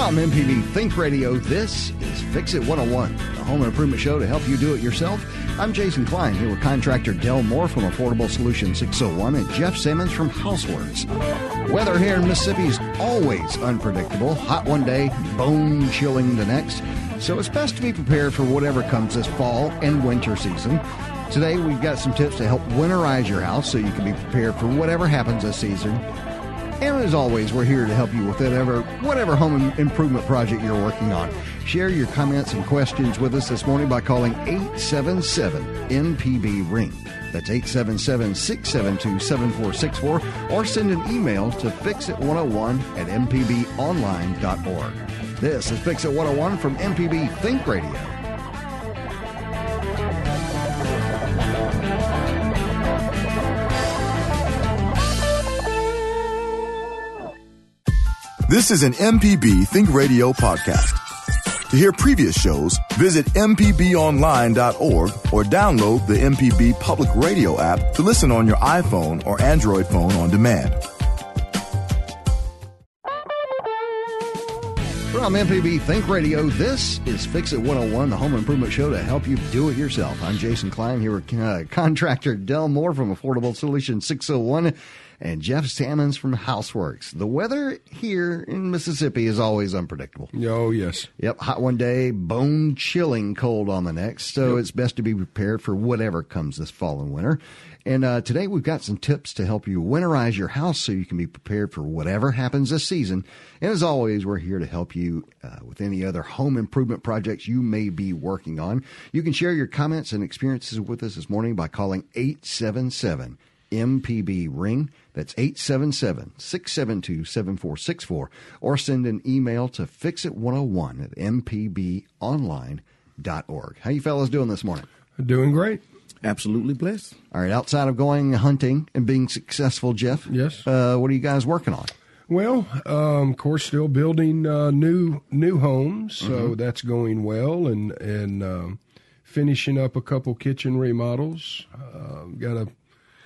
From MPB Think Radio, this is Fix It 101, a home improvement show to help you do it yourself. I'm Jason Klein here with contractor Dell Moore from Affordable Solutions 601 and Jeff Simmons from Houseworks. Weather here in Mississippi is always unpredictable. Hot one day, bone chilling the next. So it's best to be prepared for whatever comes this fall and winter season. Today we've got some tips to help winterize your house so you can be prepared for whatever happens this season. And as always, we're here to help you with whatever, whatever home improvement project you're working on. Share your comments and questions with us this morning by calling 877 MPB Ring. That's 877 672 7464 or send an email to fixit101 at mpbonline.org. This is Fix It 101 from MPB Think Radio. This is an MPB Think Radio podcast. To hear previous shows, visit MPBOnline.org or download the MPB Public Radio app to listen on your iPhone or Android phone on demand. From MPB Think Radio, this is Fix It 101, the home improvement show to help you do it yourself. I'm Jason Klein here with uh, contractor Del Moore from Affordable Solutions 601 and Jeff Sammons from Houseworks. The weather here in Mississippi is always unpredictable. Oh, yes. Yep, hot one day, bone chilling cold on the next. So yep. it's best to be prepared for whatever comes this fall and winter. And uh, today we've got some tips to help you winterize your house so you can be prepared for whatever happens this season. And as always, we're here to help you uh, with any other home improvement projects you may be working on. You can share your comments and experiences with us this morning by calling 877 MPB Ring. That's 877 672 7464. Or send an email to fixit101 at mpbonline.org. How you fellas doing this morning? Doing great. Absolutely blessed. All right. Outside of going hunting and being successful, Jeff. Yes. Uh, what are you guys working on? Well, um, of course, still building uh, new new homes, so mm-hmm. that's going well, and and um, finishing up a couple kitchen remodels. Uh, got a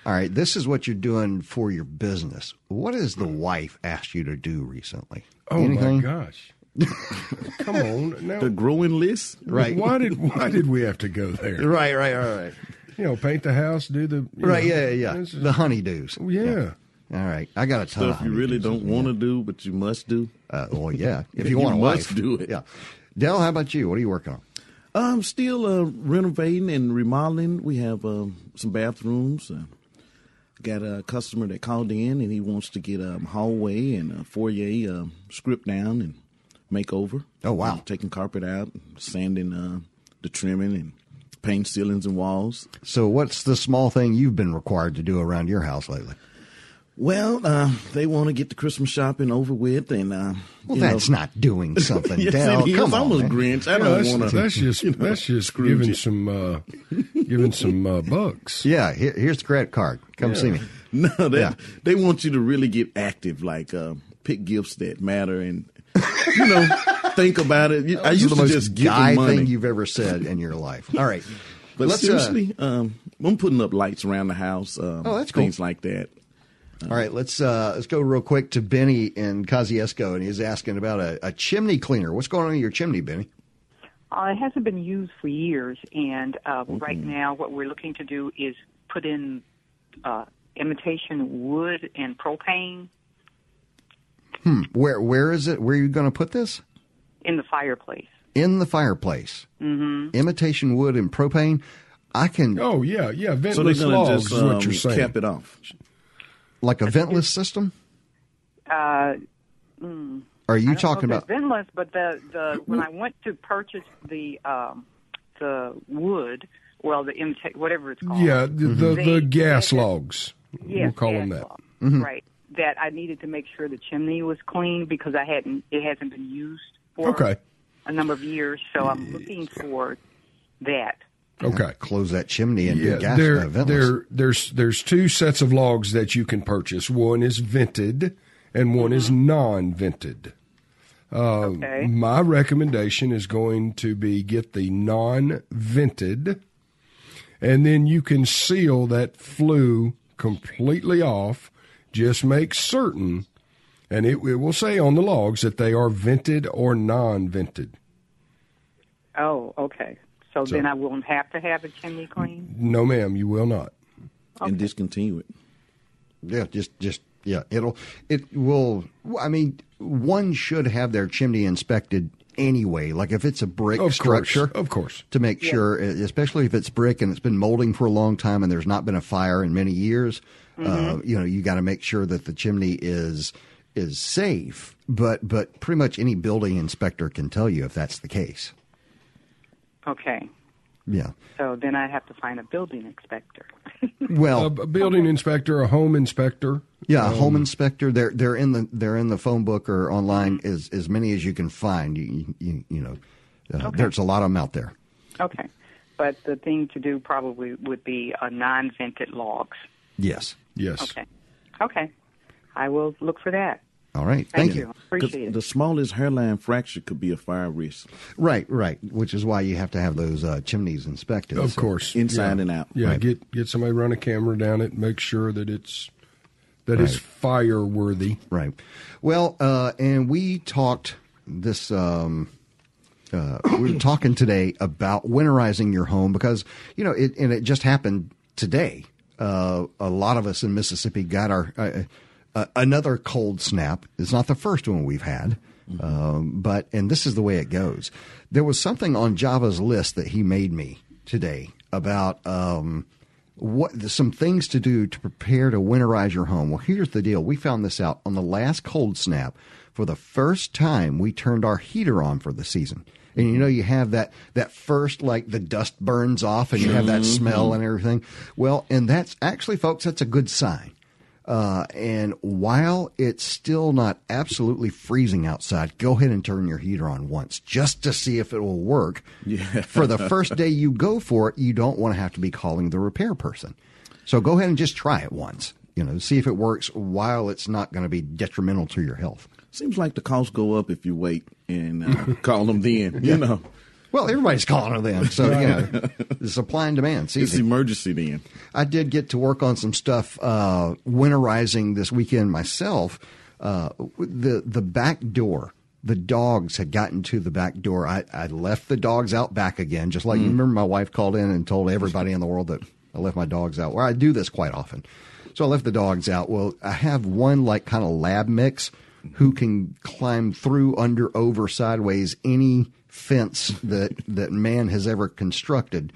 all right, this is what you're doing for your business. What has the wife asked you to do recently? Oh Anything? my gosh. Come on. Now, the growing list? Right. Why did why did we have to go there? Right, right, right, right. You know, paint the house, do the Right, know, yeah, yeah. yeah. The honeydews. Yeah. yeah. All right, I got a ton stuff you really don't want to do, but you must do. Uh, well, yeah, if you, you want to must do it. Yeah, Dell, how about you? What are you working on? I'm still uh, renovating and remodeling. We have uh, some bathrooms. Uh, got a customer that called in and he wants to get a hallway and a foyer uh, script down and make over. Oh wow! taking carpet out, sanding uh, the trimming, and paint ceilings and walls. So, what's the small thing you've been required to do around your house lately? Well, uh, they want to get the Christmas shopping over with, and uh, well, that's know. not doing something. yes, Dale, it is. come I'm on, a Grinch. I don't want to. That's just you know, that's just giving some uh, giving some uh, bucks. Yeah, here, here's the credit card. Come yeah. see me. No, they yeah. they want you to really get active, like uh, pick gifts that matter, and you know, think about it. I used the to just give guy money. thing you've ever said in your life. All right, but Let's, seriously, uh, um, I'm putting up lights around the house. Um, oh, that's cool. Things like that. All right, let's uh, let's go real quick to Benny in Kosciusko, and he's asking about a, a chimney cleaner. What's going on in your chimney, Benny? Uh, it hasn't been used for years, and uh, mm-hmm. right now, what we're looking to do is put in uh, imitation wood and propane. Hmm. Where where is it? Where are you going to put this? In the fireplace. In the fireplace. Mm-hmm. Imitation wood and propane. I can. Oh yeah, yeah. Ventless so logs just, is what you're um, saying. Cap it off. Like a ventless system. Uh. Mm, are you talking about ventless? But the the when I went to purchase the um, the wood, well, the imita- whatever it's called. Yeah, the the, the gas logs. Yes, we'll call them that. Mm-hmm. Right. That I needed to make sure the chimney was clean because I hadn't. It hasn't been used for okay. a number of years, so I'm looking for that. Okay, close that chimney and yeah, do gas there, uh, there, there's there's two sets of logs that you can purchase. One is vented, and one mm-hmm. is non-vented. Uh, okay. My recommendation is going to be get the non-vented, and then you can seal that flue completely off. Just make certain And it, it will say on the logs that they are vented or non-vented. Oh, okay. So, So- then I won't have to have a chimney clean. No, ma'am, you will not. and discontinue it. Yeah, just just yeah, it'll it will. I mean, one should have their chimney inspected anyway. Like if it's a brick Of structure, course, of course. to make sure, especially if it's brick and it's been molding for a long time and there's not been a fire in many years. Uh, you know, you got to make sure that the chimney is is safe. But but pretty much any building inspector can tell you if that's the case. Okay. Yeah. So then I have to find a building inspector. Well, A, a building inspector, a home inspector. Yeah, a home inspector. They're they're in the they're in the phone book or online as as many as you can find. You you, you know, uh, Okay. there's a lot of them out there. okay. But the thing to do probably would be a non-vented logs. Yes. Yes. Okay. Okay. I will look for that. All right. Thank, Thank, you. 'Cause Appreciate the smallest hairline fracture could be a fire risk, Right, right. Which is why you have to have those uh, chimneys inspected. Of So- course. inside Yeah. and out. Yeah, Right. get get somebody run a camera down it, make sure that it's that it's Right. fire worthy. Right. Well, uh, and we talked this. Um, uh, we were talking today about winterizing your home because you know it, and it just happened today. Uh, a lot of us in Mississippi got our uh, another cold snap. It's not the first one we've had, um, but and this is the way it goes. There was something on Java's list that he made me today about. Um, what some things to do to prepare to winterize your home. Well, here's the deal. We found this out on the last cold snap. For the first time, we turned our heater on for the season. And you know, you have that that first like the dust burns off, and you have that smell and everything. Well, and that's actually, folks, that's a good sign. Uh, and while it's still not absolutely freezing outside, go ahead and turn your heater on once just to see if it will work. Yeah. For the first day you go for it, you don't want to have to be calling the repair person. So go ahead and just try it once. You know, see if it works while it's not going to be detrimental to your health. Seems like the costs go up if you wait and uh, call them then. You know, Well, everybody's calling it then. So, you know, the supply and demand. See, it's an emergency then. I did get to work on some stuff uh, winterizing this weekend myself. Uh, the the back door, the dogs had gotten to the back door. I, I left the dogs out back again, just like you remember my wife called in and told everybody in the world that I left my dogs out. Well, I do this quite often. So I left the dogs out. Well, I have one like kind of lab mix who can climb through, under, over, sideways any fence that that man has ever constructed.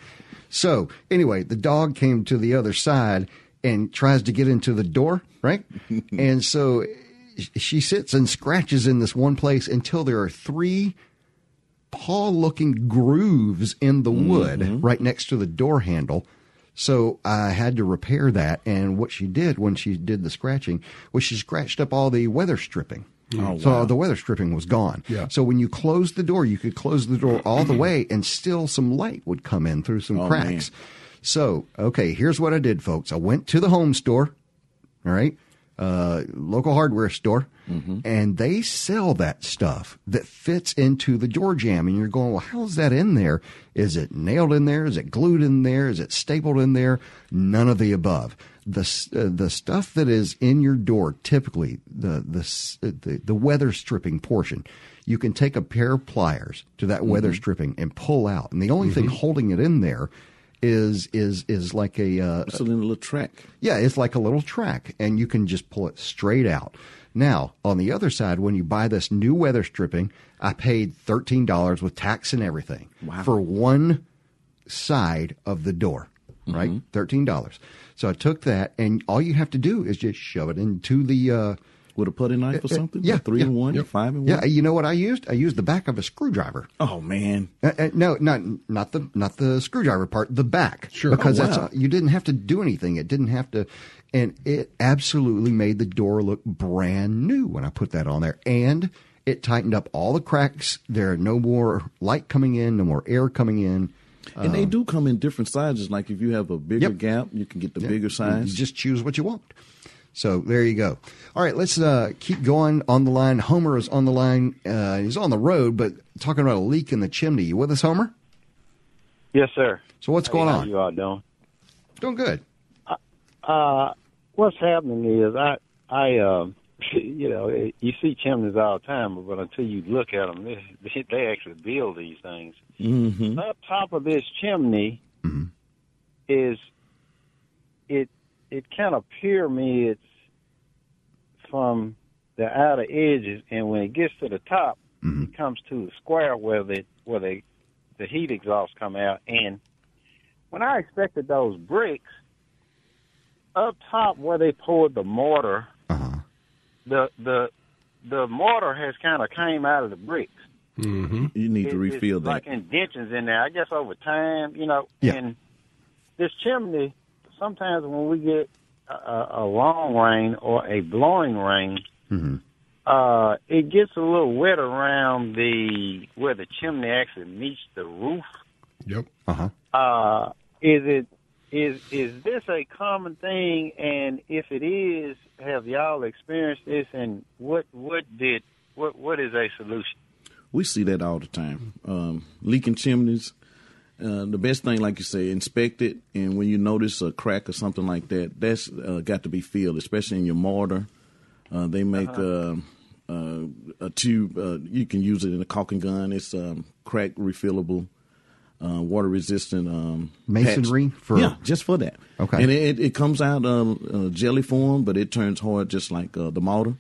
So anyway, the dog came to the other side and tries to get into the door, right? and so she sits and scratches in this one place until there are three paw looking grooves in the wood mm-hmm. right next to the door handle. So I had to repair that. And what she did when she did the scratching was she scratched up all the weather stripping. Oh, so wow. the weather stripping was gone. Yeah. So when you closed the door, you could close the door all the way and still some light would come in through some Oh, cracks. man. So, okay, here's what I did, folks. I went to the home store, all right, uh, local hardware store, and they sell that stuff that fits into the door jamb. And you're going, well, how's that in there? Is it nailed in there? Is it glued in there? Is it stapled in there? None of the above. The uh, the stuff that is in your door, typically the the uh, the, the weather stripping portion, you can take a pair of pliers to that weather stripping and pull out, and the only thing holding it in there is is is like a uh, It's a little track. yeah, it's like a little track, and you can just pull it straight out. Now, on the other side, when you buy this new weather stripping, I paid thirteen dollars with tax and everything Wow. for one side of the door. Right, thirteen dollars. So I took that, and all you have to do is just shove it into the. Uh, With a putty knife or something? yeah, three yeah, and one, yep. five and one. yeah, you know what I used? I used the back of a screwdriver. Oh man, Uh, uh, no, not not the not the screwdriver part, the back. Sure. because Oh, that's you didn't have to do anything. It didn't have to, and it absolutely made the door look brand new when I put that on there, and it tightened up all the cracks. There are no more light coming in, no more air coming in. and they do come in different sizes. Like if you have a bigger Yep. gap, you can get the Yeah, bigger size. You just choose what you want. So there you go. All right, let's uh, keep going on the line. Homer is on the line. Uh, he's on the road, but talking about a leak in the chimney. You with us, Homer? Yes, sir. So what's Hey, going how on? You all doing? Doing good. Uh, what's happening is I I uh, you know, you see chimneys all the time, but until you look at them, they, they actually build these things. Mm-hmm. Up top of this chimney Mm-hmm. is it it kind of pyramids from the outer edges, and when it gets to the top, Mhm. it comes to the square where the where the the heat exhaust come out. And when I expected those bricks up top where they poured the mortar, Uh-huh. the the the mortar has kind of came out of the bricks. Mm-hmm. You need It- to refill it's that. like indentions in there. I guess over time, you know. Yeah. And this chimney, sometimes when we get a, a a long rain or a blowing rain, Mm-hmm. uh, it gets a little wet around the where the chimney actually meets the roof. Yep. Uh-huh. Uh, is it is is this a common thing? And if it is, have y'all experienced this? And what what did what what is a solution? We see that all the time. Um, leaking chimneys. Uh, the best thing, like you say, inspect it, and when you notice a crack or something like that, that's uh, got to be filled, especially in your mortar. Uh, they make uh uh, a tube. Uh, you can use it in a caulking gun. It's um, crack refillable, uh, water resistant. Um, Masonry patch. for- yeah, just for that. Okay. and it, it comes out uh, uh, jelly form, but it turns hard just like uh, the mortar.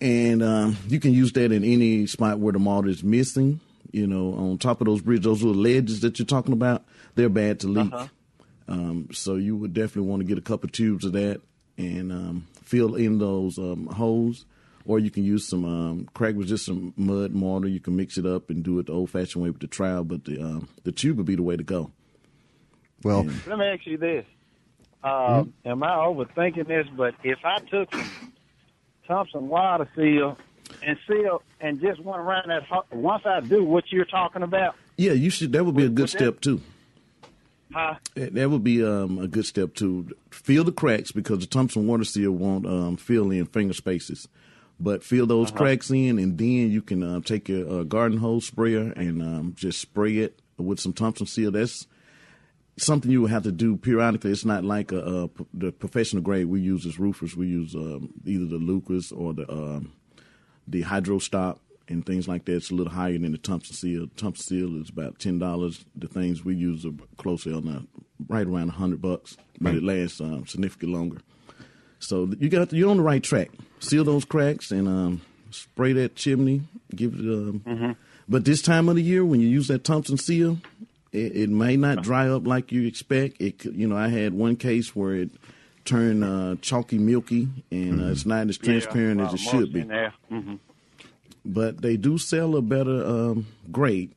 And um, you can use that in any spot where the mortar is missing. You know, on top of those bridges, those little ledges that you're talking about, they're bad to leak. Um, so you would definitely want to get a couple tubes of that and um, fill in those um, holes. Or you can use some um, crack resistant mud mortar. You can mix it up and do it the old fashioned way with the trowel, but the um, the tube would be the way to go. Well, Let me ask you this: um, Am I overthinking this? But if I took some Thompson water seal and seal and just went around that, once I do what you're talking about, Yeah, you should. That would be a good that- step too. huh? That would be um, a good step to fill the cracks because the Thompson water seal won't um, fill in finger spaces, but fill those cracks in, and then you can uh, take your uh, garden hose sprayer and um, just spray it with some Thompson seal. That's something you would have to do periodically. It's not like a, a, the professional grade we use as roofers. We use um, either the Lucas or the um, the Hydro Stop and things like that. It's a little higher than the Thompson Seal. Thompson Seal is about ten dollars. The things we use are closer on the, right around a hundred bucks, but it lasts um, significantly longer. So you got you're on the right track. Seal those cracks and um, spray that chimney. Give it. Um, But this time of the year, when you use that Thompson Seal, it, it may not dry up like you expect. It you know I had one case where it turned uh, chalky milky and uh, it's not as transparent Yeah, as it should be in there. Mhm. but they do sell a better um, grade.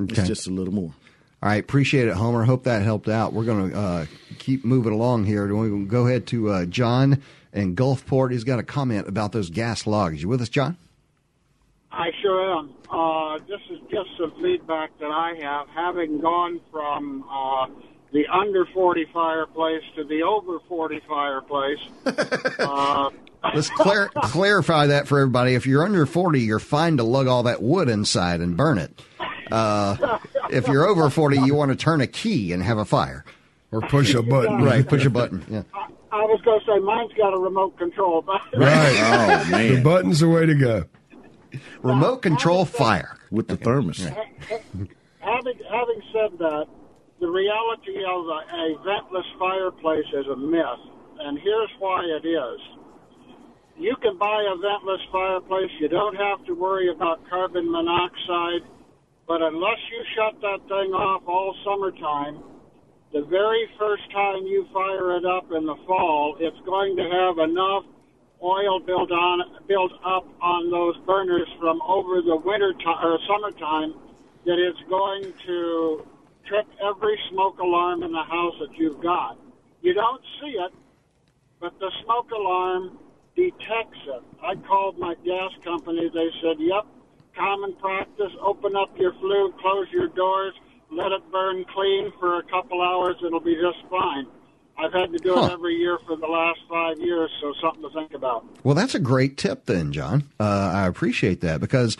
Okay. It's just a little more. all right, appreciate it, Homer. Hope that helped out. We're going to uh, keep moving along here. We're going to go ahead to uh, John in Gulfport. He's got a comment about those gas logs. You with us, John? I sure am. Uh, this is just some feedback that I have, having gone from uh, the under 40 fireplace to the over 40 fireplace. uh, Let's clar- clarify that for everybody. If you're under 40, you're fine to lug all that wood inside and burn it. Uh, if you're over 40, you want to turn a key and have a fire. Or push a button. Right, push a button. Yeah. I, I was going to say mine's got a remote control, but Right. Oh man. The button's the way to go. Remote control fire. with the thermos. having having said that, the reality of a, a ventless fireplace is a myth, and here's why it is. You can buy a ventless fireplace. You don't have to worry about carbon monoxide, but unless you shut that thing off all summertime, the very first time you fire it up in the fall, it's going to have enough oil built on built up on those burners from over the winter time or summertime that it's going to trip every smoke alarm in the house that you've got. You don't see it, but the smoke alarm detects it. I called my gas company. They said, "Yep, common practice. Open up your flue, close your doors, let it burn clean for a couple hours. It'll be just fine." I've had to do Huh. it every year for the last five years, so something to think about. Well, that's a great tip, then, John. Uh, I appreciate that because,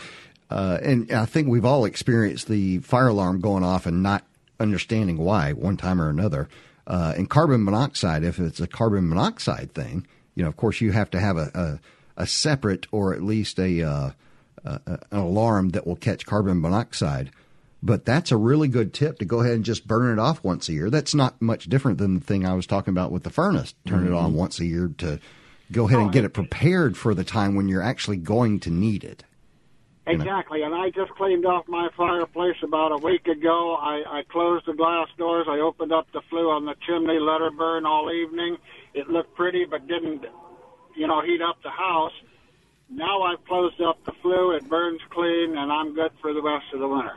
uh, and I think we've all experienced the fire alarm going off and not understanding why one time or another. Uh, and carbon monoxide, if it's a carbon monoxide thing, you know, of course, you have to have a, a separate or at least a, uh, uh, an alarm that will catch carbon monoxide. But that's a really good tip to go ahead and just burn it off once a year. That's not much different than the thing I was talking about with the furnace. Turn mm-hmm. it on once a year to go ahead and get it prepared for the time when you're actually going to need it. Exactly, and I just cleaned off my fireplace about a week ago. I, I closed the glass doors. I opened up the flue on the chimney, let her burn all evening. It looked pretty, but didn't, you know, heat up the house. Now I've closed up the flue. It burns clean, and I'm good for the rest of the winter.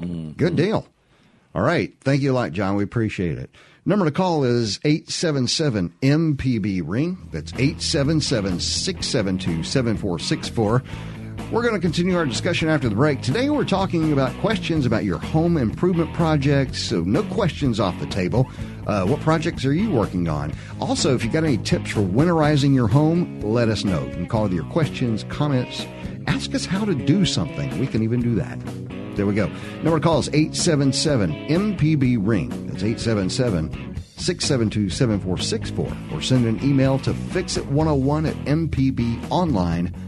Mm-hmm. Good deal. All right. Thank you a lot, John. We appreciate it. Number to call is 877 MPB Ring. That's 877 672 7464. We're going to continue our discussion after the break. Today we're talking about questions about your home improvement projects, so no questions off the table. Uh, what projects are you working on? Also, if you got any tips for winterizing your home, let us know. You can call your questions, comments, ask us how to do something. We can even do that. There we go. Number to call is 877 MPB Ring. That's 877 672 7464. Or send an email to fixit101 at mpbonline.com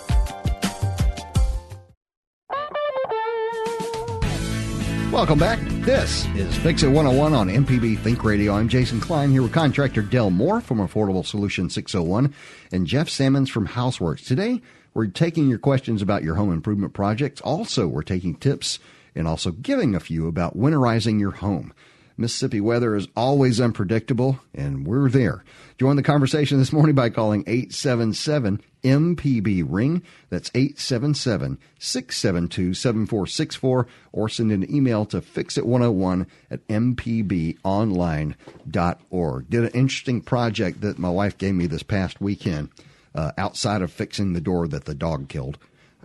Welcome back. This is Fix It 101 on MPB Think Radio. I'm Jason Klein here with contractor Dell Moore from Affordable Solution 601 and Jeff Sammons from Houseworks. Today, we're taking your questions about your home improvement projects. Also, we're taking tips and also giving a few about winterizing your home. Mississippi weather is always unpredictable, and we're there. Join the conversation this morning by calling 877 MPB Ring. That's 877 672 7464, or send an email to fixit101 at mpbonline.org. Did an interesting project that my wife gave me this past weekend uh, outside of fixing the door that the dog killed.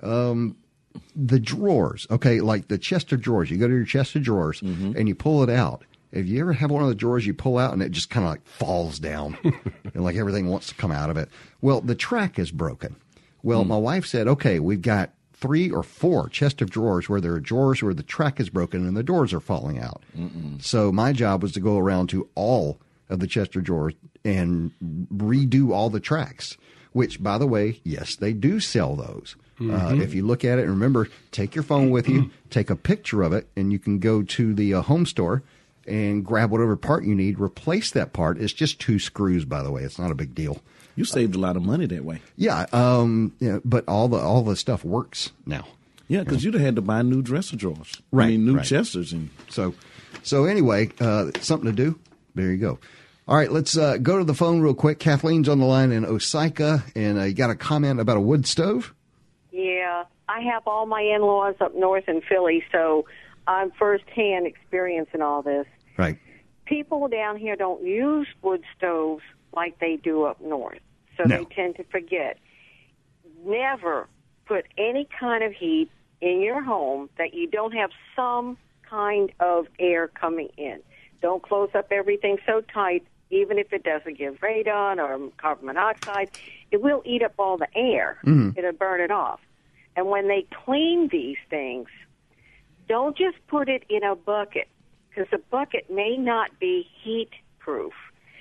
Um, the drawers, okay, like the chest of drawers. You go to your chest of drawers mm-hmm. and you pull it out if you ever have one of the drawers you pull out and it just kind of like falls down and like everything wants to come out of it? Well, the track is broken. Well, mm. my wife said, okay, we've got three or four chest of drawers where there are drawers where the track is broken and the doors are falling out. Mm-mm. So my job was to go around to all of the chest of drawers and redo all the tracks. Which, by the way, yes, they do sell those. Uh, mm-hmm. Uh, if you look at it and remember, take your phone with you, take a picture of it, and you can go to the uh, home store and grab whatever part you need, replace that part. It's just two screws, by the way. It's not a big deal. You saved a lot of money that way. Yeah, um, yeah but all the all the stuff works now. Yeah, because you'd have had to buy new dresser drawers. Right, I mean, new right. chesters, and so so anyway, uh, something to do. There you go. All right, let's uh, go to the phone real quick. Kathleen's on the line in Osyka, and uh, you got a comment about a wood stove? Yeah, I have all my in-laws up north in Philly, so I'm firsthand experiencing all this. Right. People down here don't use wood stoves like they do up north, so no. they tend to forget. Never put any kind of heat in your home that you don't have some kind of air coming in. Don't close up everything so tight, even if it doesn't give radon or carbon monoxide. It will eat up all the air. Mm-hmm. It'll burn it off. And when they clean these things, don't just put it in a bucket because the bucket may not be heat proof.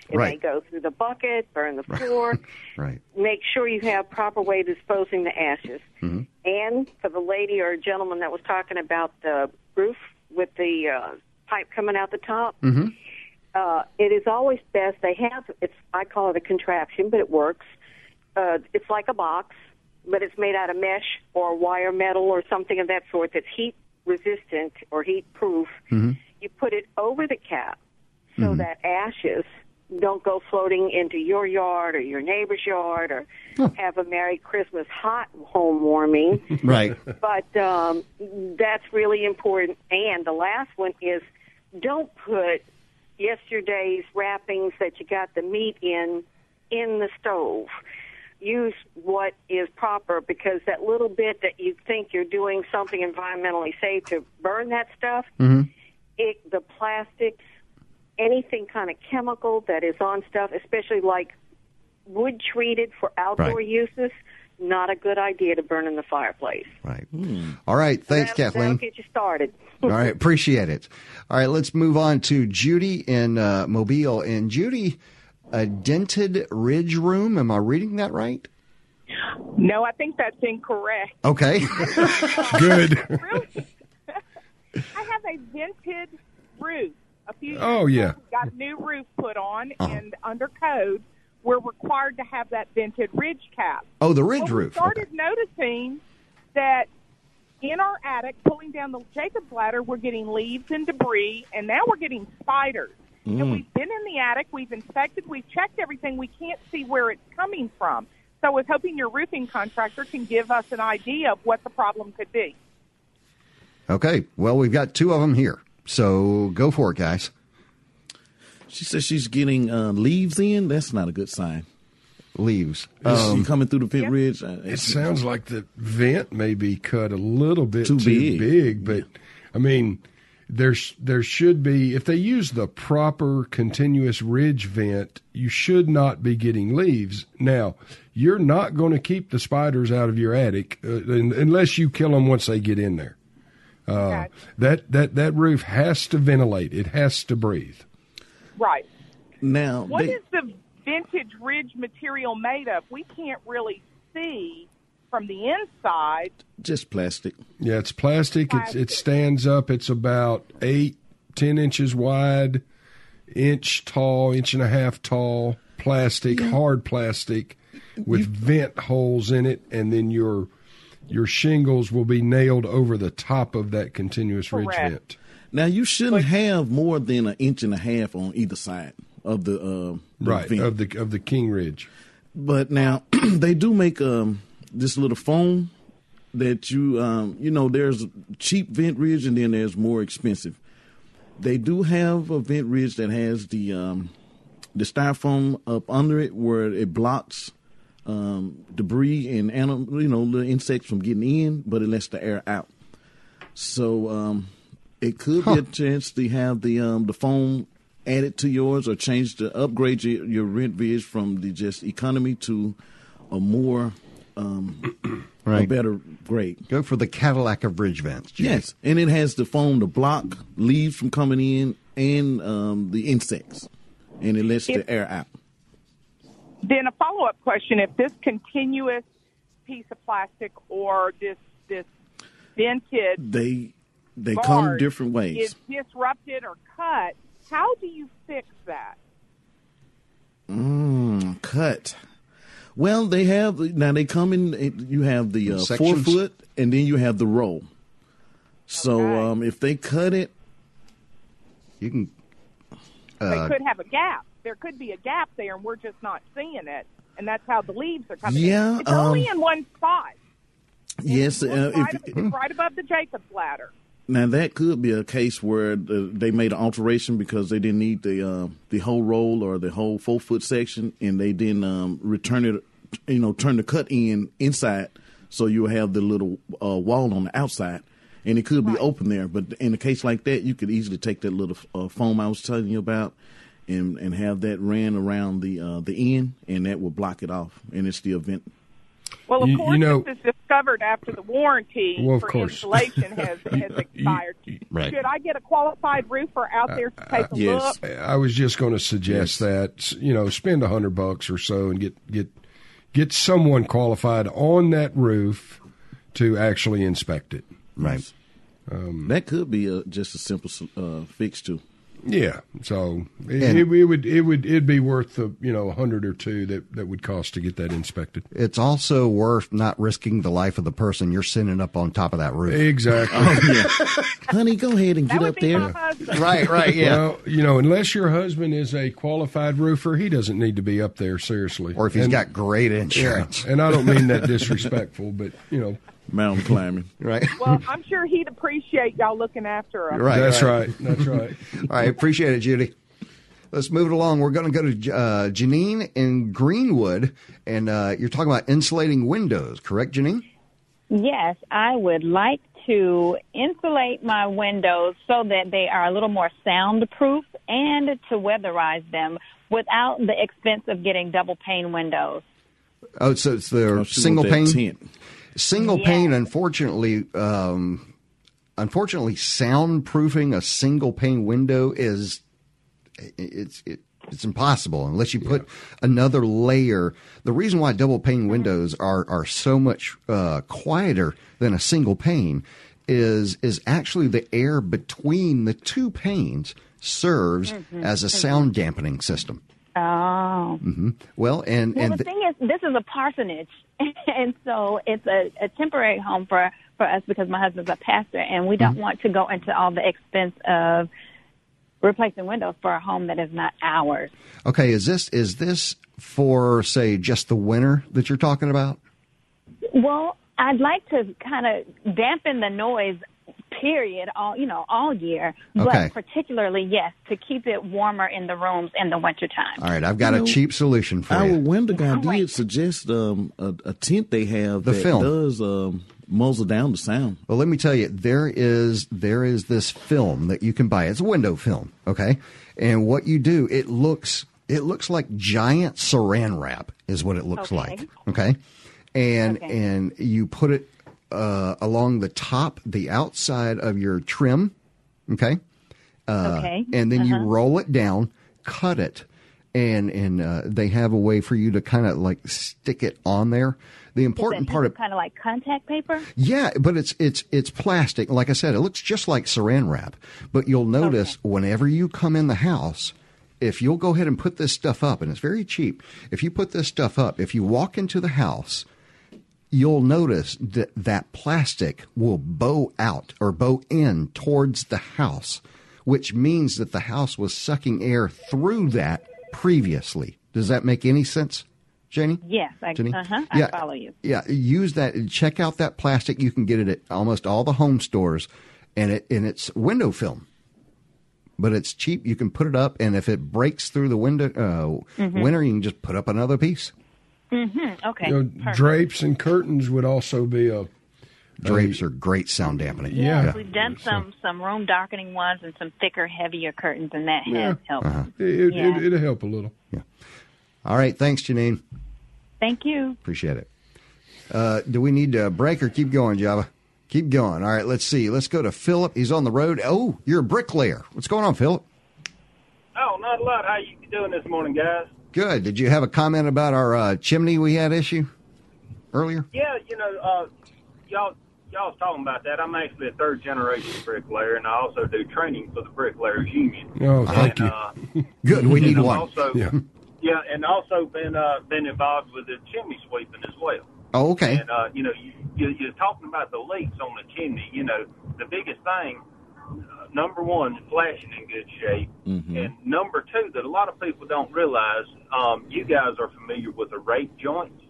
It right. may go through the bucket, burn the floor. right. Make sure you have proper way of disposing the ashes. Mm-hmm. And for the lady or gentleman that was talking about the roof with the uh, pipe coming out the top, mm-hmm. uh, it is always best. They have it's I call it a contraption, but it works. Uh, it's like a box, but it's made out of mesh or wire metal or something of that sort that's heat resistant or heat proof. Mm-hmm you put it over the cap so mm-hmm. that ashes don't go floating into your yard or your neighbor's yard or huh. have a Merry Christmas hot home warming. right. But um, that's really important. And the last one is don't put yesterday's wrappings that you got the meat in in the stove. Use what is proper because that little bit that you think you're doing something environmentally safe to burn that stuff. Mm-hmm it, the plastics, anything kind of chemical that is on stuff, especially like wood treated for outdoor Right. uses, not a good idea to burn in the fireplace. Right. All right. Thanks, That'll- Kathleen. That'll get you started. All right, appreciate it. All right, let's move on to Judy in uh, Mobile. And Judy, a dented ridge room. Am I reading that right? No, I think that's incorrect. Okay. Good. Really? A vented roof. A few years Oh, ago, yeah. got a new roof put on, Uh-huh. and under code, we're required to have that vented ridge cap. oh, the ridge well, roof. We started noticing that in our attic, pulling down the Jacob's ladder, we're getting leaves and debris, and now we're getting spiders. Mm. And we've been in the attic, we've inspected, we've checked everything. We can't see where it's coming from. So I was hoping your roofing contractor can give us an idea of what the problem could be. Okay. Well, we've got two of them here. So go for it, guys. She says she's getting uh, leaves in. That's not a good sign. Leaves. Is Um, she coming through the pit ridge? Uh, It sounds like the vent may be cut a little bit Too too, big. big. but I mean, there's there should be if they use the proper continuous ridge vent, you should not be getting leaves. Now, you're not going to keep the spiders out of your attic uh, unless you kill them once they get in there. Uh, Okay. That that that roof has to ventilate. It has to breathe. Right. now What they- is the vintage ridge material made of? We can't really see from the inside. just plastic. Yeah, it's plastic. It's, Plastic. it stands up. It's about eight, ten inches wide, inch tall, inch and a half tall. Plastic, hard plastic, with vent holes in it, and then your your shingles will be nailed over the top of that continuous ridge vent. Now you shouldn't have more than an inch and a half on either side of the, uh, the Right vent. of the of the king ridge. But now they do make um this little foam that you um you know there's cheap vent ridge and then there's more expensive. They do have a vent ridge that has the um the styrofoam up under it where it blocks um debris and animal you know the insects from getting in, but it lets the air out. So um it could be a chance to have the um the foam added to yours or change to upgrade your, your rent ridge from the just economy to a more um a better grade. Go for the Cadillac of ridge vents. Judy. Yes, and it has the foam to block leaves from coming in and um, the insects, and it lets If- the air out. Then a follow up question: If this continuous piece of plastic or this this vented They they come different ways. is disrupted or cut, how do you fix that? Mm, cut. Well, they have now. They come in. You have the uh, four foot, and then you have the roll. So Okay. um, if they cut it, You can. they Uh, could have a gap. There could be a gap there, and we're just not seeing it. And that's how the leaves are coming. Yeah, in. it's only um, in one spot. yes. Uh, right, if, right above the Jacob's ladder. Now that could be a case where the, they made an alteration because they didn't need the uh, the whole roll or the whole four foot section, and they didn't um, return it. You know, turn the cut in inside, so you have the little uh, wall on the outside, and it could be open there. But in a case like that, you could easily take that little uh, foam I was telling you about, and and have that ran around the uh, the end, and that will block it off, and it's the vent. Well, of You- you course, know- this is discovered after the warranty Well, of for course. installation has, has expired. Right. Should I get a qualified roofer out there to take a yes. look? I was just going to suggest Yes. that you know spend a hundred bucks or so and get get get someone qualified on that roof to actually inspect it. right. that could be a, just a simple uh, fix too. Yeah, so it, And- it, it would it would it'd be worth the you know a hundred or two that that would cost to get that inspected. It's also worth not risking the life of the person you're sending up on top of that roof. Exactly. Oh, Honey, go ahead and That get would up be there. my. Right, right, yeah. Well, you know, unless your husband is a qualified roofer, he doesn't need to be up there seriously. or if he's And- got great yeah, insurance. and I don't mean that disrespectful, but you know, Mountain climbing. Right. Well, I'm sure he'd appreciate y'all looking after him. Right. that's right. That's right. All right. Appreciate it, Judy. Let's move it along. We're going to go to uh, Janine in Greenwood, and uh, you're talking about insulating windows, correct, Janine? Yes, I would like to insulate my windows so that they are a little more soundproof and to weatherize them without the expense of getting double pane windows. Oh, so it's the Oh, single pane. tent. Single Yeah. pane, unfortunately, um, unfortunately, soundproofing a single pane window is it's it, it's impossible unless you put another layer. The reason why double pane windows are are so much uh, quieter than a single pane is is actually the air between the two panes serves as a sound dampening system. Oh. Well, and Well, and the th- thing is, this is a parsonage, and so it's a, a temporary home for for us because my husband's a pastor, and we don't Mm-hmm. want to go into all the expense of replacing windows for a home that is not ours. okay, is this is this for say just the winter that you're talking about? Well, I'd like to kind of dampen the noise. Period. All you know, all year, Okay. but particularly yes, to keep it warmer in the rooms in the wintertime. All right, I've got You a know, cheap solution for Our you. window guy wait. did suggest um, a, a tent they have The that film. does um, muzzle down the sound. Well, let me tell you, there is there is this film that you can buy. It's a window film, okay? And what you do, it looks it looks like giant saran wrap is what it looks Okay. like, okay? And Okay. and you put it uh, along the top, the outside of your trim, okay? Uh, Okay. And then you Uh-huh. roll it down, cut it, and and uh, they have a way for you to kind of like stick it on there. The important part of kind of like contact paper. yeah, but it's it's it's plastic. Like I said, it looks just like saran wrap. But you'll notice whenever you come in the house, if you'll go ahead and put this stuff up, and it's very cheap. If you put this stuff up, if you walk into the house, you'll notice that that plastic will bow out or bow in towards the house, which means that the house was sucking air through that previously. Does that make any sense, Jenny? Yes, I, Jenny? uh-huh, I follow you. Yeah, use that. Check out that plastic. You can get it at almost all the home stores, and it and it's window film, but it's cheap. You can put it up, and if it breaks through the window uh, Mm-hmm. winter, you can just put up another piece. Okay. You know, drapes and curtains would also be a Drapes are great sound dampening. Yeah. We've done some some room darkening ones and some thicker, heavier curtains, and that Yeah. has helped. Uh-huh. it, Yeah. it, it'll help a little. Yeah. All right, thanks, Janine. Thank you. Appreciate it. Uh, do we need to break or keep going, Java? Keep going. All right, let's see. Let's go to Philip. He's on the road. Oh, you're a bricklayer. What's going on, Philip? Oh, not a lot. How you doing this morning, guys? Good. Did you have a comment about our uh, chimney we had issue earlier? Yeah, you know, uh, y'all y'all was talking about that. I'm actually a third generation bricklayer, and I also do training for the Bricklayers Union. Oh, thank and, you. Uh, Good. We need and I'm one. Also, Yeah. yeah, and also been uh, been involved with the chimney sweeping as well. Oh, okay. And uh, you know, you, you, you're talking about the leaks on the chimney. You know, the biggest thing, uh, number one, flashing in good shape, and number two, that a lot of people don't realize. Um, you guys are familiar with the rake joints,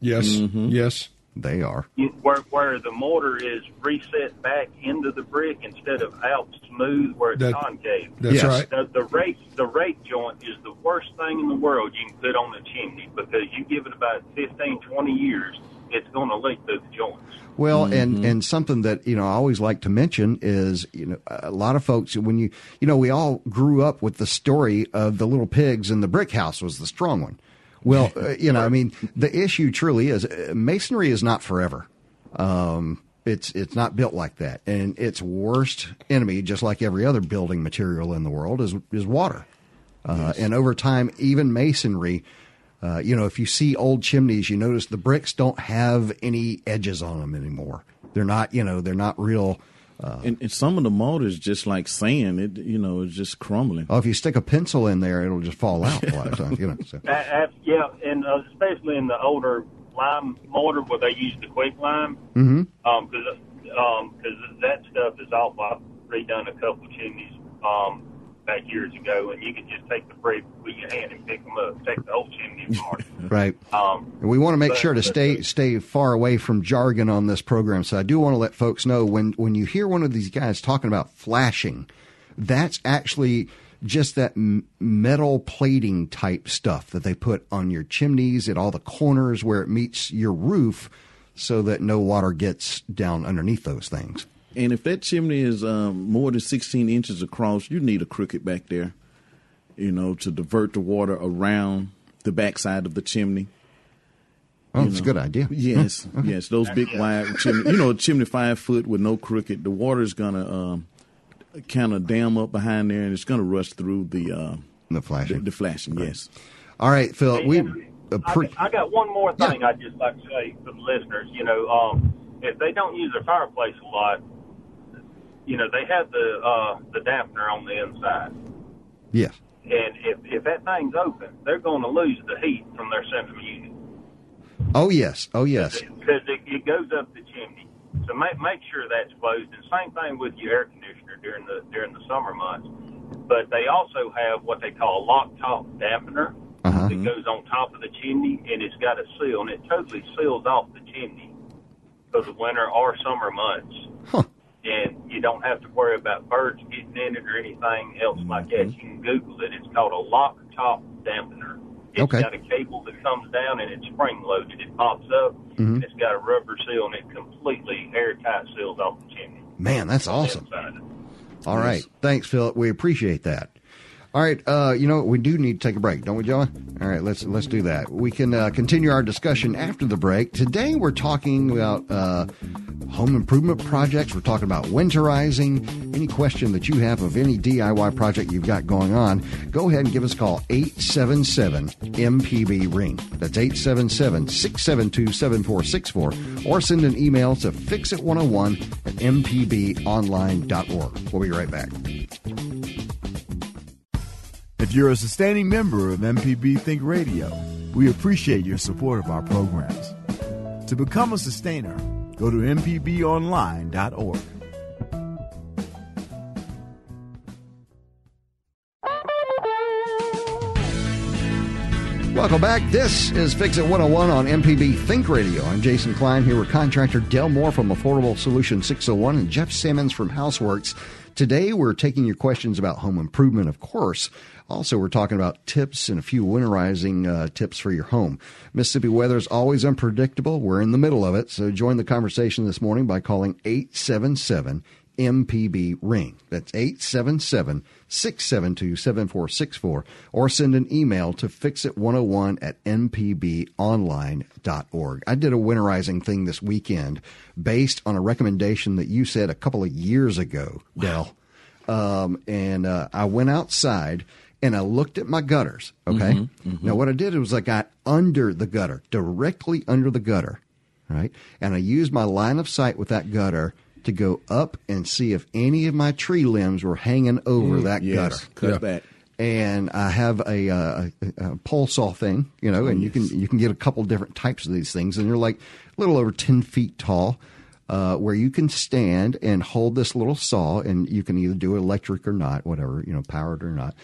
Yes. Mm-hmm. Yes. They are. you, where where the mortar is reset back into the brick instead of out smooth where it's That- concave. That's Yes. right. The, the rake the rake joint is the worst thing in the world you can put on a chimney because you give it about 15, 20 years, it's going to leak through the joints. Well, and and something that you know I always like to mention is you know a lot of folks when you you know we all grew up with the story of the little pigs and the brick house was the strong one. Well, uh, you know, I mean, the issue truly is uh, masonry is not forever. Um, it's it's not built like that, and its worst enemy, just like every other building material in the world, is is water. Uh, And over time, even masonry, uh, you know, if you see old chimneys, you notice the bricks don't have any edges on them anymore. They're not, you know, they're not real. Uh, And, and some of the mortar is just like sand. It you know it's just crumbling. oh, if you stick a pencil in there, it'll just fall out a lot of times. You know, so. A- a- yeah, and uh, especially in the older lime mortar where they use the quick lime, Mhm. um, because um, 'cause that stuff is off. I've redone a couple chimneys um, back years ago, and you can just take the brick with your hand and pick them up, take the whole chimney apart. Right. Um, And we want to make but- sure to but- stay stay far away from jargon on this program. So I do want to let folks know when when you hear one of these guys talking about flashing, that's actually just that m- metal plating type stuff that they put on your chimneys at all the corners where it meets your roof, so that no water gets down underneath those things. And if that chimney is um, more than 16 inches across, you need a cricket back there. you know, to divert the water around the backside of the chimney. Oh, that's a good idea. Yes, Okay. yes. Those big wide chimney. You know, a chimney five foot with no cricket. The water's gonna um, kind of dam up behind there, and it's gonna rush through the uh, the flashing. The, the flashing, yes. All right, Phil. We. I, I got one more thing I'd just like to say to the listeners. You know, um, if they don't use their fireplace a lot, you know, they have the uh, the dampener on the inside, Yes. and if if that thing's open, they're going to lose the heat from their central unit Oh yes. Oh yes. because it, it goes up the chimney. So make make sure that's closed. And same thing with your air conditioner during the during the summer months. But they also have what they call a lock top dampener Uh-huh. that goes on top of the chimney, and it's got a seal, and it totally seals off the chimney for the winter or summer months. And you don't have to worry about birds getting in it or anything else like that. You can Google it. It's called a lock top dampener. It's Okay. got a cable that comes down and it's spring loaded. It pops up Mhm. and it's got a rubber seal and it completely airtight seals off the chimney. Man, that's awesome. Inside. All right. Thanks, Phil. We appreciate that. All right, uh, you know we do need to take a break, don't we, John? All right, let's let's do that. We can uh, continue our discussion after the break. Today we're talking about uh, home improvement projects. We're talking about winterizing. Any question that you have of any DIY project you've got going on, go ahead and give us a call 877 MPB ring. That's 877 672 7464 or send an email to fixit101 at mpbonline.org. We'll be right back. If you're a sustaining member of MPB Think Radio, we appreciate your support of our programs. To become a sustainer, go to MPBOnline.org. Welcome back. This is Fix It 101 on MPB Think Radio. I'm Jason Klein here with contractor Del Moore from Affordable Solution 601 and Jeff Simmons from Houseworks. Today we're taking your questions about home improvement, of course. Also, we're talking about tips and a few winterizing uh, tips for your home. Mississippi weather is always unpredictable. We're in the middle of it, so join the conversation this morning by calling 877 MPB ring. That's 877 672 7464 or send an email to fixit101 at mpbonline.org. I did a winterizing thing this weekend based on a recommendation that you said a couple of years ago, Dell. Um, and uh, I went outside and I looked at my gutters. Okay. Mhm, mhm. Now, what I did was I got under the gutter, directly under the gutter right? And I used my line of sight with that gutter to go up and see if any of my tree limbs were hanging over Mm, that yes, gutter. cut Yeah. back. And I have a, uh, a, a pole saw thing, you know, and you can you can get a couple different types of these things, and they're like a little over ten feet tall. Uh, where you can stand and hold this little saw, and you can either do it electric or not, whatever, you know, powered or not,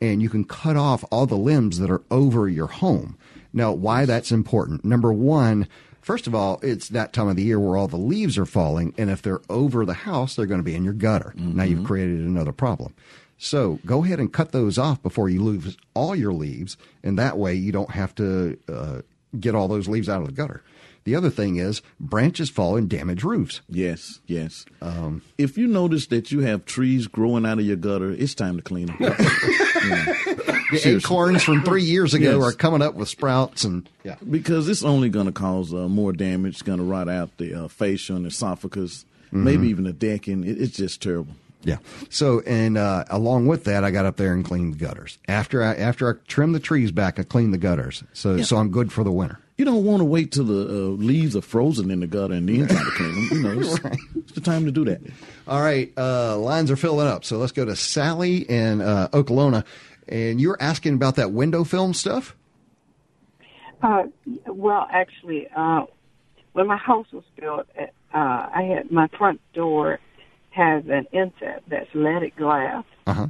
and you can cut off all the limbs that are over your home. Now, why that's important? Number one, first of all, it's that time of the year where all the leaves are falling, and if they're over the house, they're going to be in your gutter. Now you've created another problem. So go ahead and cut those off before you lose all your leaves, and that way you don't have to uh, get all those leaves out of the gutter. The other thing is branches fall and damage roofs. Yes, yes. Um, if you notice that you have trees growing out of your gutter, it's time to clean them. up. Seriously. acorns from three years ago Yes. are coming up with sprouts, and yeah, because it's only going to cause uh, more damage. It's going to rot out the uh, fascia and soffits, Mhm. maybe even the decking. It, it's just terrible. Yeah. So, and uh, along with that, I got up there and cleaned the gutters. After I after I trimmed the trees back, I cleaned the gutters. So, Yeah. so I'm good for the winter. You don't want to wait till the uh, leaves are frozen in the gutter and then try to clean them. You know, it's, it's the time to do that. All right, uh, lines are filling up. So let's go to Sally in uh, Oklahoma, and you're asking about that window film stuff. Uh, well, actually, uh, when my house was built, uh, I had my front door has an inset that's leaded glass, Uh-huh.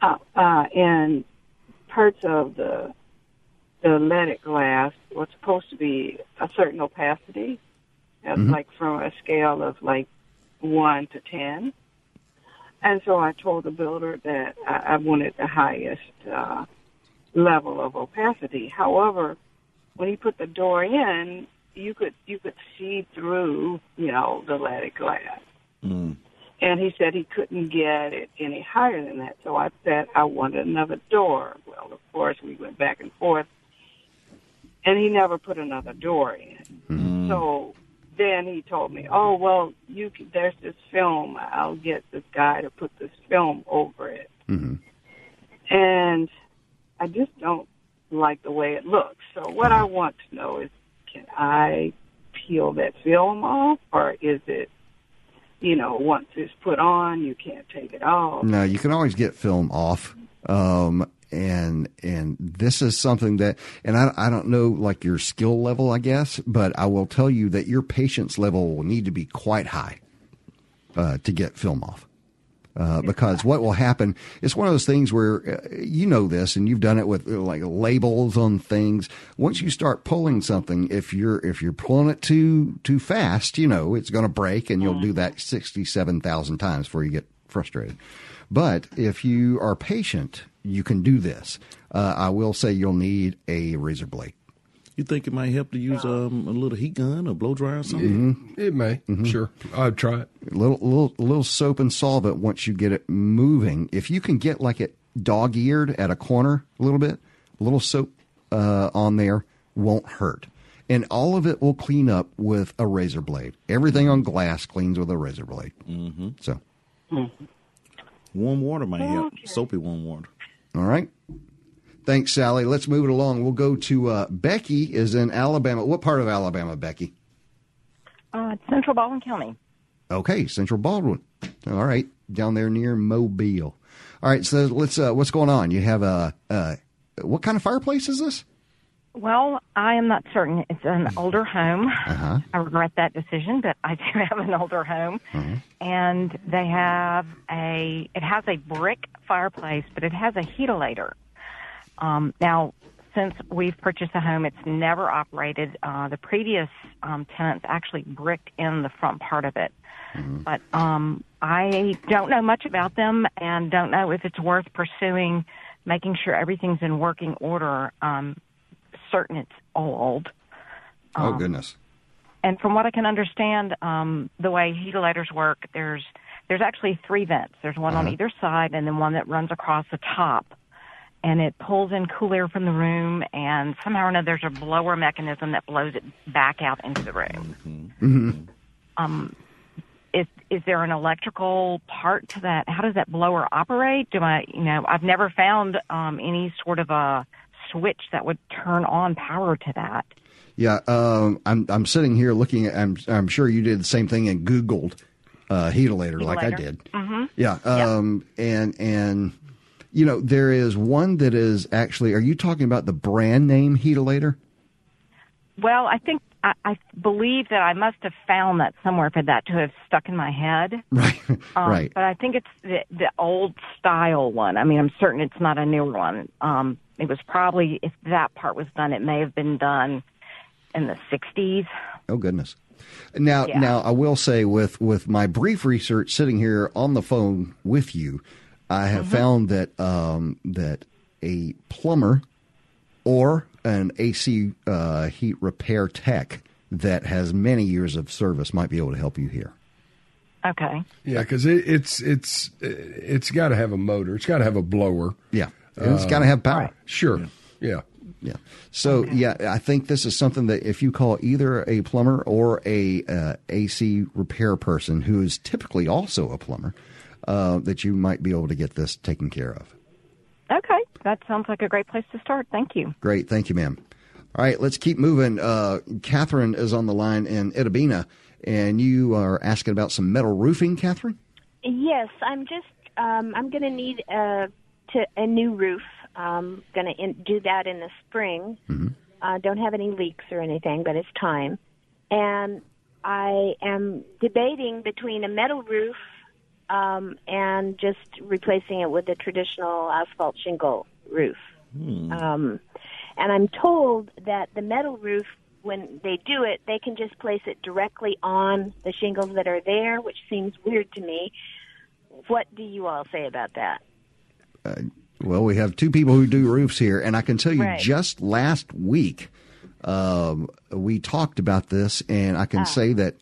uh, uh, and parts of the the leaded glass was supposed to be a certain opacity, Mhm. like from a scale of like one to ten. And so I told the builder that I, I wanted the highest uh, level of opacity. However, when he put the door in, you could you could see through, you know, the leaded glass. Mm. And he said he couldn't get it any higher than that. So I said I wanted another door. Well, of course, we went back and forth. And he never put another door in. Mm. So then he told me, "Oh well, you can, there's this film. I'll get this guy to put this film over it." Mm-hmm. And I just don't like the way it looks. So what I want to know is, can I peel that film off, or is it, you know, once it's put on, you can't take it off? No, you can always get film off. Um, and and this is something that and I, I don't know like your skill level I guess but I will tell you that your patience level will need to be quite high uh, to get film off. Uh, because what will happen it's one of those things where uh, you know this and you've done it with uh, like labels on things. Once you start pulling something if you're if you're pulling it too too fast you know it's going to break and you'll do that 67,000 times before you get frustrated. But if you are patient you can do this uh, I will say you'll need a razor blade You think it might help to use um, a little heat gun or blow dryer or something? Mhm. It may. Sure. I'd try it. A little, little, little soap and solvent once you get it moving. If you can get like it dog eared at a corner a little bit, a little soap uh, on there won't hurt. And all of it will clean up with a razor blade. Everything on glass cleans with a razor blade. Mm-hmm. So, Warm water might help. Soapy warm water. All right. Thanks, Sally. Let's move it along. We'll go to uh, Becky is in Alabama. What part of Alabama, Becky? Uh, Central Baldwin County. Okay, Central Baldwin. All right, down there near Mobile. All right, so let's. Uh, what's going on? You have a. Uh, what kind of fireplace is this? Well, I am not certain. It's an older home. Uh-huh. I regret that decision, but I do have an older home, and they have a. It has a brick fireplace, but it has a heatilator. Um, now, since we've purchased a home, it's never operated. Uh, the previous um, tenants actually bricked in the front part of it. But um, I don't know much about them and don't know if it's worth pursuing making sure everything's in working order. Um, certain it's old. oh Um, goodness. And from what I can understand, um, the way heat heatilators work, there's there's actually three vents. There's one on Uh-huh. either side, and then one that runs across the top. And it pulls in cool air from the room, and somehow or another, there's a blower mechanism that blows it back out into the room. Mm-hmm. Um, is is there an electrical part to that? How does that blower operate? Do I, you know, I've never found um, any sort of a switch that would turn on power to that. Yeah, um, I'm I'm sitting here looking at. I'm I'm sure you did the same thing and Googled uh, like I did. Mhm. Yeah, um, and and you know there is one that is actually. Are you talking about the brand name heatilator? Well, I think I, I believe that I must have found that somewhere for that to have stuck in my head. Right, Um, right. But I think it's the, the old style one. I mean, I'm certain it's not a newer one. Um, it was probably if that part was done, it may have been done in the 60s. Oh goodness. Now, Yeah. now I will say with with my brief research, sitting here on the phone with you, I have Mm-hmm. found that um, that a plumber or an AC uh, heat repair tech that has many years of service might be able to help you here. Okay. Yeah, because it, it's it's it's got to have a motor. It's got to have a blower. Yeah, And it's got to have power. Sure. Yeah. Yeah. So yeah, I think this is something that if you call either a plumber or a uh, AC repair person who is typically also a plumber, uh, that you might be able to get this taken care of. Okay. That sounds like a great place to start. Thank you. Great, thank you, ma'am. All right, let's keep moving. Uh, Catherine is on the line in Itta Bena, and you are asking about some metal roofing, Catherine. Yes, I'm just um, I'm going to need a to a new roof. I'm going to do that in the spring. Uh, don't have any leaks or anything, but it's time. And I am debating between a metal roof um, and just replacing it with a traditional asphalt shingle roof. Um, and I'm told that the metal roof, when they do it, they can just place it directly on the shingles that are there, which seems weird to me. What do you all say about that? Well, we have two people who do roofs here, and I can tell you Right. just last week um, we talked about this, and I can Ah. say that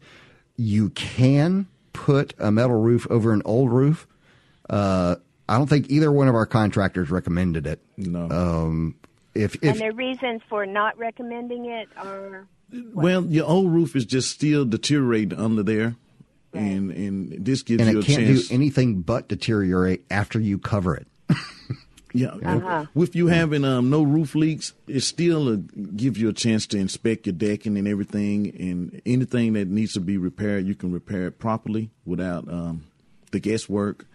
you can put a metal roof over an old roof. Uh, I don't think either one of our contractors recommended it. No. Um, if and if their reasons for not recommending it are Well, your old roof is just still deteriorating under there, and and this gives and you it a can't chance. do anything but deteriorate after you cover it. Yeah, Uh-huh. with you having um, no roof leaks, it still uh, gives you a chance to inspect your decking and everything, and anything that needs to be repaired, you can repair it properly without um, the guesswork,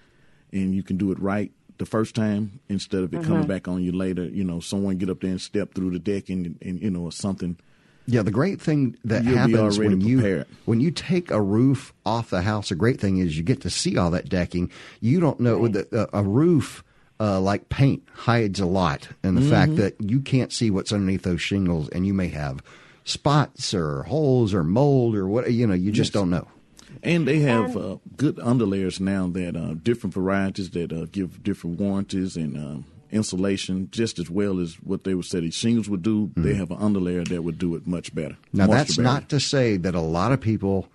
and you can do it right the first time instead of it coming Mhm. back on you later. You know, someone get up there and step through the deck and, and you know, or something. Yeah, the great thing that You'll happens already when you when you take a roof off the house, a great thing is you get to see all that decking. You don't know with the, a roof uh, like paint hides a lot, and the fact Mhm. that you can't see what's underneath those shingles, and you may have spots or holes or mold or what you know. You just Yes. don't know. And they have uh, good underlayers now that uh, different varieties that uh, give different warranties and um, insulation just as well as what they would say the shingles would do. They have an underlayer that would do it much better. Now, that's barrier. not to say that a lot of people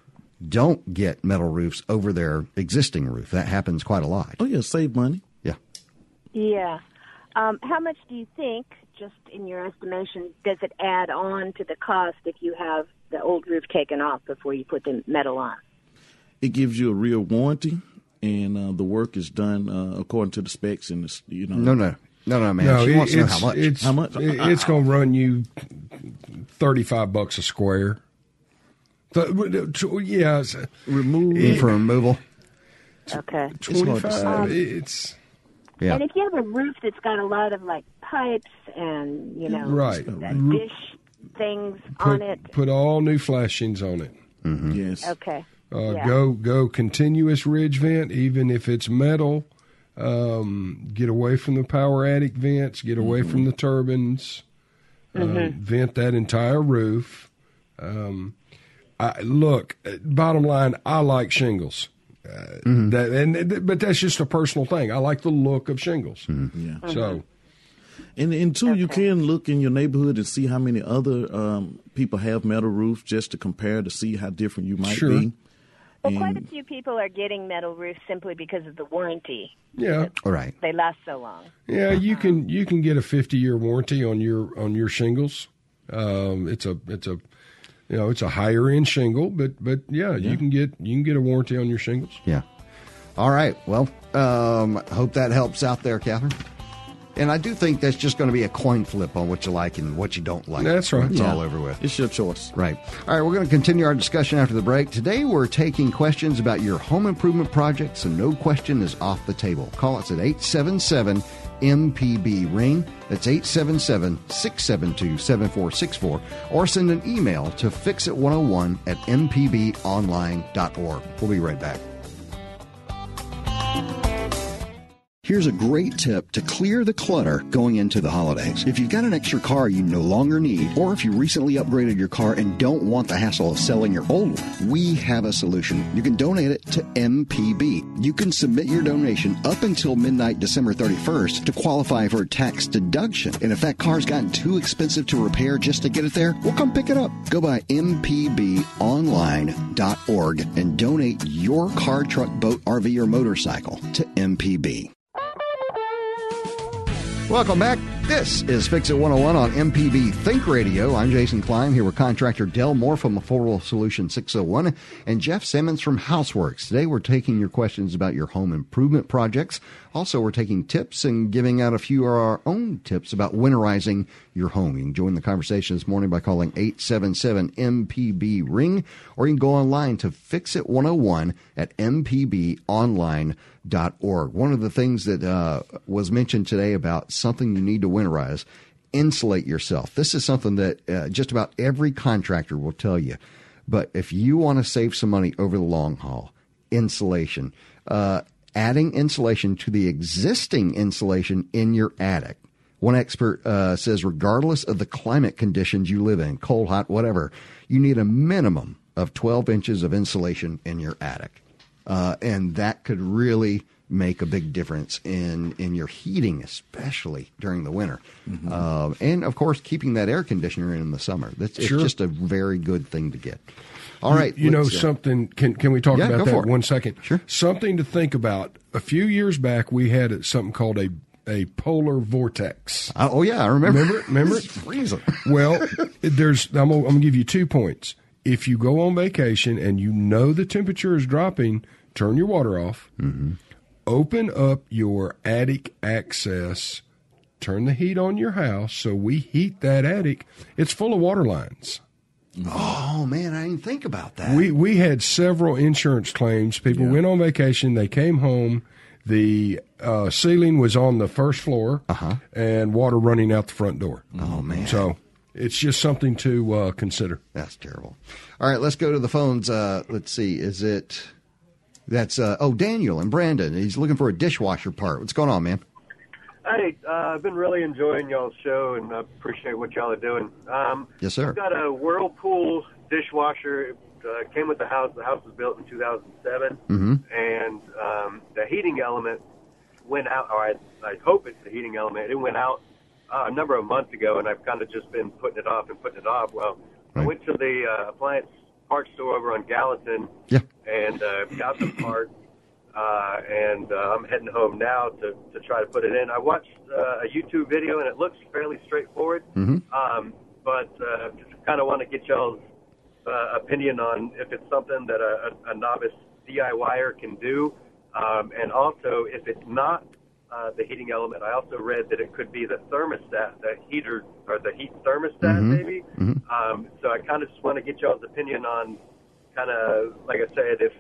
don't get metal roofs over their existing roof. That happens quite a lot. Oh yeah, save money. Yeah. yeah. Um, how much do you think, just in your estimation, does it add on to the cost if you have the old roof taken off before you put the metal on? It gives you a real warranty, and uh, the work is done uh, according to the specs and the, you know. No, no, no, no, man. No, she it- wants to know it's, how much. It's, How much? it- It's going to run you thirty-five bucks a square. Th- tw- yeah, it's, remove In for removal. Okay. twenty-five. Um, it's Yeah. And if you have a roof that's got a lot of like pipes and you know Right. dish things on it, put all new flashings on it. Yes. okay. Uh, Yeah. Go go continuous ridge vent, even if it's metal. Um, get away from the power attic vents. Get away from the turbines. Uh, Mhm. vent that entire roof. Um, I, look, uh, bottom line, I like shingles. Uh, that, and but that's just a personal thing. I like the look of shingles. Yeah. So And and two, you can look in your neighborhood and see how many other um, people have metal roofs just to compare to see how different you might Sure. be. Well, quite a few people are getting metal roofs simply because of the warranty. yeah, All right. They last so long. yeah, you can you can get a fifty year warranty on your on your shingles. Um, it's a it's a you know it's a higher end shingle, but but yeah, Yeah. you can get you can get a warranty on your shingles. Yeah. All right. Well, um, hope that helps out there, Catherine. And I do think that's just going to be a coin flip on what you like and what you don't like. That's right. It's Yeah. all over with. it's your choice. Right. All right, we're going to continue our discussion after the break. Today, we're taking questions about your home improvement projects, and no question is off the table. Call us at 877 MPB Ring. That's 877 672 7464. Or send an email to fixit101 at mpbonline.org. We'll be right back. Here's a great tip to clear the clutter going into the holidays. If you've got an extra car you no longer need, or if you recently upgraded your car and don't want the hassle of selling your old one, we have a solution. You can donate it to MPB. You can submit your donation up until midnight December 31st to qualify for a tax deduction. And if that car's gotten too expensive to repair just to get it there, we'll come pick it up. Go by mpbonline.org and donate your car, truck, boat, RV, or motorcycle to MPB. Welcome back. This is Fix It 101 on MPB Think Radio. I'm Jason Klein here with contractor Dell Moore from Affordable Solution 601 and Jeff Simmons from Houseworks. Today we're taking your questions about your home improvement projects. Also, we're taking tips and giving out a few of our own tips about winterizing your home. You can join the conversation this morning by calling 877 MPB Ring or you can go online to Fix It 101 at mpbonline.org. One of the things that uh, was mentioned today about something you need to winterize, insulate yourself. This is something that uh, just about every contractor will tell you. But if you want to save some money over the long haul, insulation, uh, adding insulation to the existing insulation in your attic. One expert uh, says, regardless of the climate conditions you live in, cold, hot, whatever, you need a minimum of 12 inches of insulation in your attic. Uh, and that could really make a big difference in, in your heating, especially during the winter. Uh, and of course, keeping that air conditioner in in the summer. That's it's Sure. just a very good thing to get. All right, You, you know uh, something? Can can we talk Yeah, about that one second? Sure. Something to think about. A few years back, we had something called a a polar vortex. Uh, oh yeah, I remember. Remember? Remember? It's freezing. Well, there's. I'm I'm gonna give you two points. If you go on vacation and you know the temperature is dropping, turn your water off. Mm-hmm. Open up your attic access. Turn the heat on your house so we heat that attic. It's full of water lines. Oh man, I didn't think about that. We we had several insurance claims. People went on vacation. They came home. The uh, ceiling was on the first floor, and water running out the front door. Uh-huh. Oh man! So it's just something to uh, consider. That's terrible. All right, let's go to the phones. Uh, let's see. Is it? That's uh, oh Daniel and Brandon. He's looking for a dishwasher part. What's going on, man? Hey, uh, I've been really enjoying y'all's show and I appreciate what y'all are doing. Um, Yes, sir. I've got a Whirlpool dishwasher. It uh, came with the house. The house was built in 2007, Mm-hmm. and um, the heating element went out. Or I, I hope it's the heating element. It went out uh, a number of months ago, and I've kind of just been putting it off and putting it off. Well, I went to the uh, appliance parts store over on Gallatin Yeah. And uh, got the part. Uh, and uh, I'm heading home now to, to try to put it in. I watched uh, a YouTube video and it looks fairly straightforward. Mhm. Um, but uh, just kind of want to get y'all's uh, opinion on if it's something that a, a, a novice DIYer can do, um, and also if it's not uh, the heating element. I also read that it could be the thermostat, the heater or the heat thermostat, Mhm. maybe. Um, so I kind of just want to get y'all's opinion on, kind of like I said, if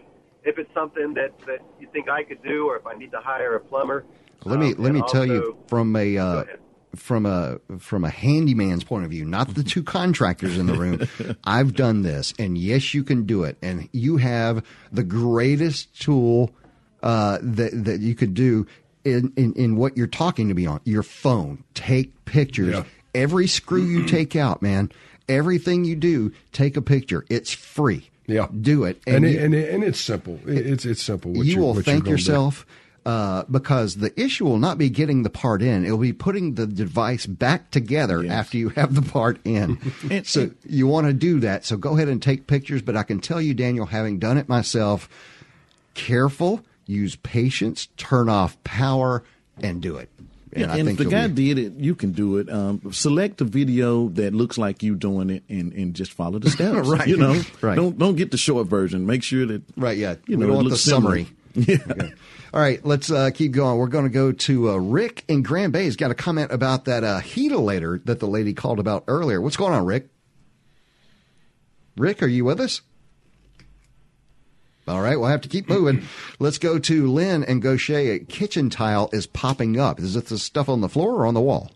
if it's something that that you think I could do, or if I need to hire a plumber. Let me Um, let me and tell you from a uh, from a from a handyman's point of view, not the two contractors in the room. I've done this, and yes, you can do it. And you have the greatest tool uh, that that you could do in, in in what you're talking to me on your phone. Take pictures. Yeah. Every screw you take out, man. Everything you do, take a picture. It's free. Yeah, do it, And you- it, and, it, and it's simple. It- It's it's simple. What you will thank yourself uh, because the issue will not be getting the part in; it'll be putting the device back together after you have the part in. so you want to do that. So go ahead and take pictures. But I can tell you, Daniel, having done it myself, careful, use patience, turn off power, and do it. Yeah, I and think if the guy be- did it, you can do it. Um, select a video that looks like you doing it, and, and just follow the steps. Right. You know, Right. Don't don't get the short version. Make sure that right. Yeah, you know want the looks similar. summary. Yeah. All right, let's uh, keep going. We're going to go to uh, Rick in Grand Bay. He's got a comment about that uh, heatilator that the lady called about earlier. What's going on, Rick? Rick, are you with us? All right, we'll have to keep moving. Let's go to Lynn and Gautier. A kitchen tile is popping up. Is it the stuff on the floor or on the wall?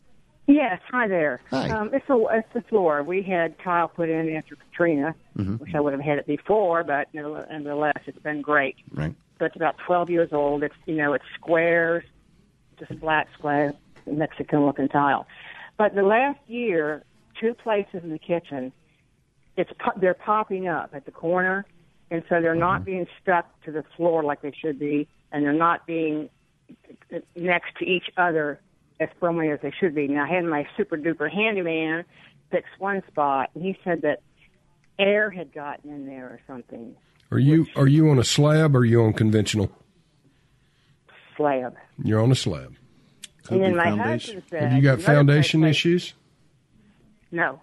Yes, hi there. Hi. Um, it's the it's the floor. We had tile put in after Katrina. Mhm. Wish I would have had it before, but nevertheless, nevertheless, it's been great. Right. But it's about 12 years old. It's you know it's squares, just flat square Mexican looking tile. But the last year, two places in the kitchen, it's they're popping up at the corner, and so they're not mm-hmm. being stuck to the floor like they should be, and they're not being next to each other as firmly as they should be. Now, I had my super duper handyman fix one spot, and he said that air had gotten in there or something. Are you are you on a slab or are you on conventional? Slab. You're on a slab. and then my husband said, Have you got foundation issues? No.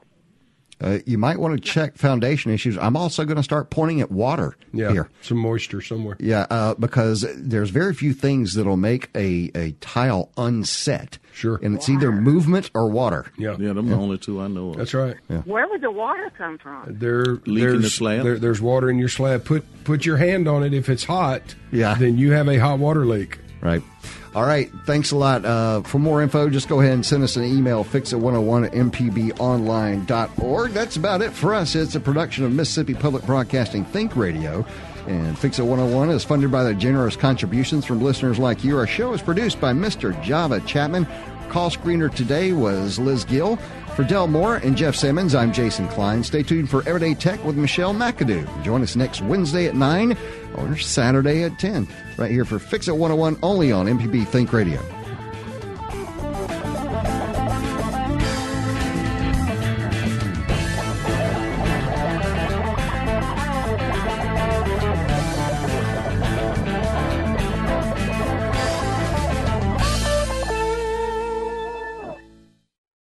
Uh, you might want to check foundation issues. I'm also going to start pointing at water Yeah, here. some moisture somewhere. Yeah, uh, because there's very few things that'll make a, a tile unset. Sure. And it's either movement or water. Yeah. Yeah, them the only two I know of. That's right. Yeah. Where would the water come from? There, Leak in there's, the slab? There, there's water in your slab. Put put your hand on it if it's hot. Yeah. Then you have a hot water leak. Right. All right. Thanks a lot. Uh, for more info, just go ahead and send us an email, fixit101 at mpbonline.org. That's about it for us. It's a production of Mississippi Public Broadcasting Think Radio. And Fix It 101 is funded by the generous contributions from listeners like you. Our show is produced by Mr. Java Chapman. Call screener today was Liz Gill. For Del Moore and Jeff Simmons, I'm Jason Klein. Stay tuned for Everyday Tech with Michelle McAdoo. Join us next Wednesday at 9 or Saturday at 10 right here for Fix It 101 only on MPB Think Radio.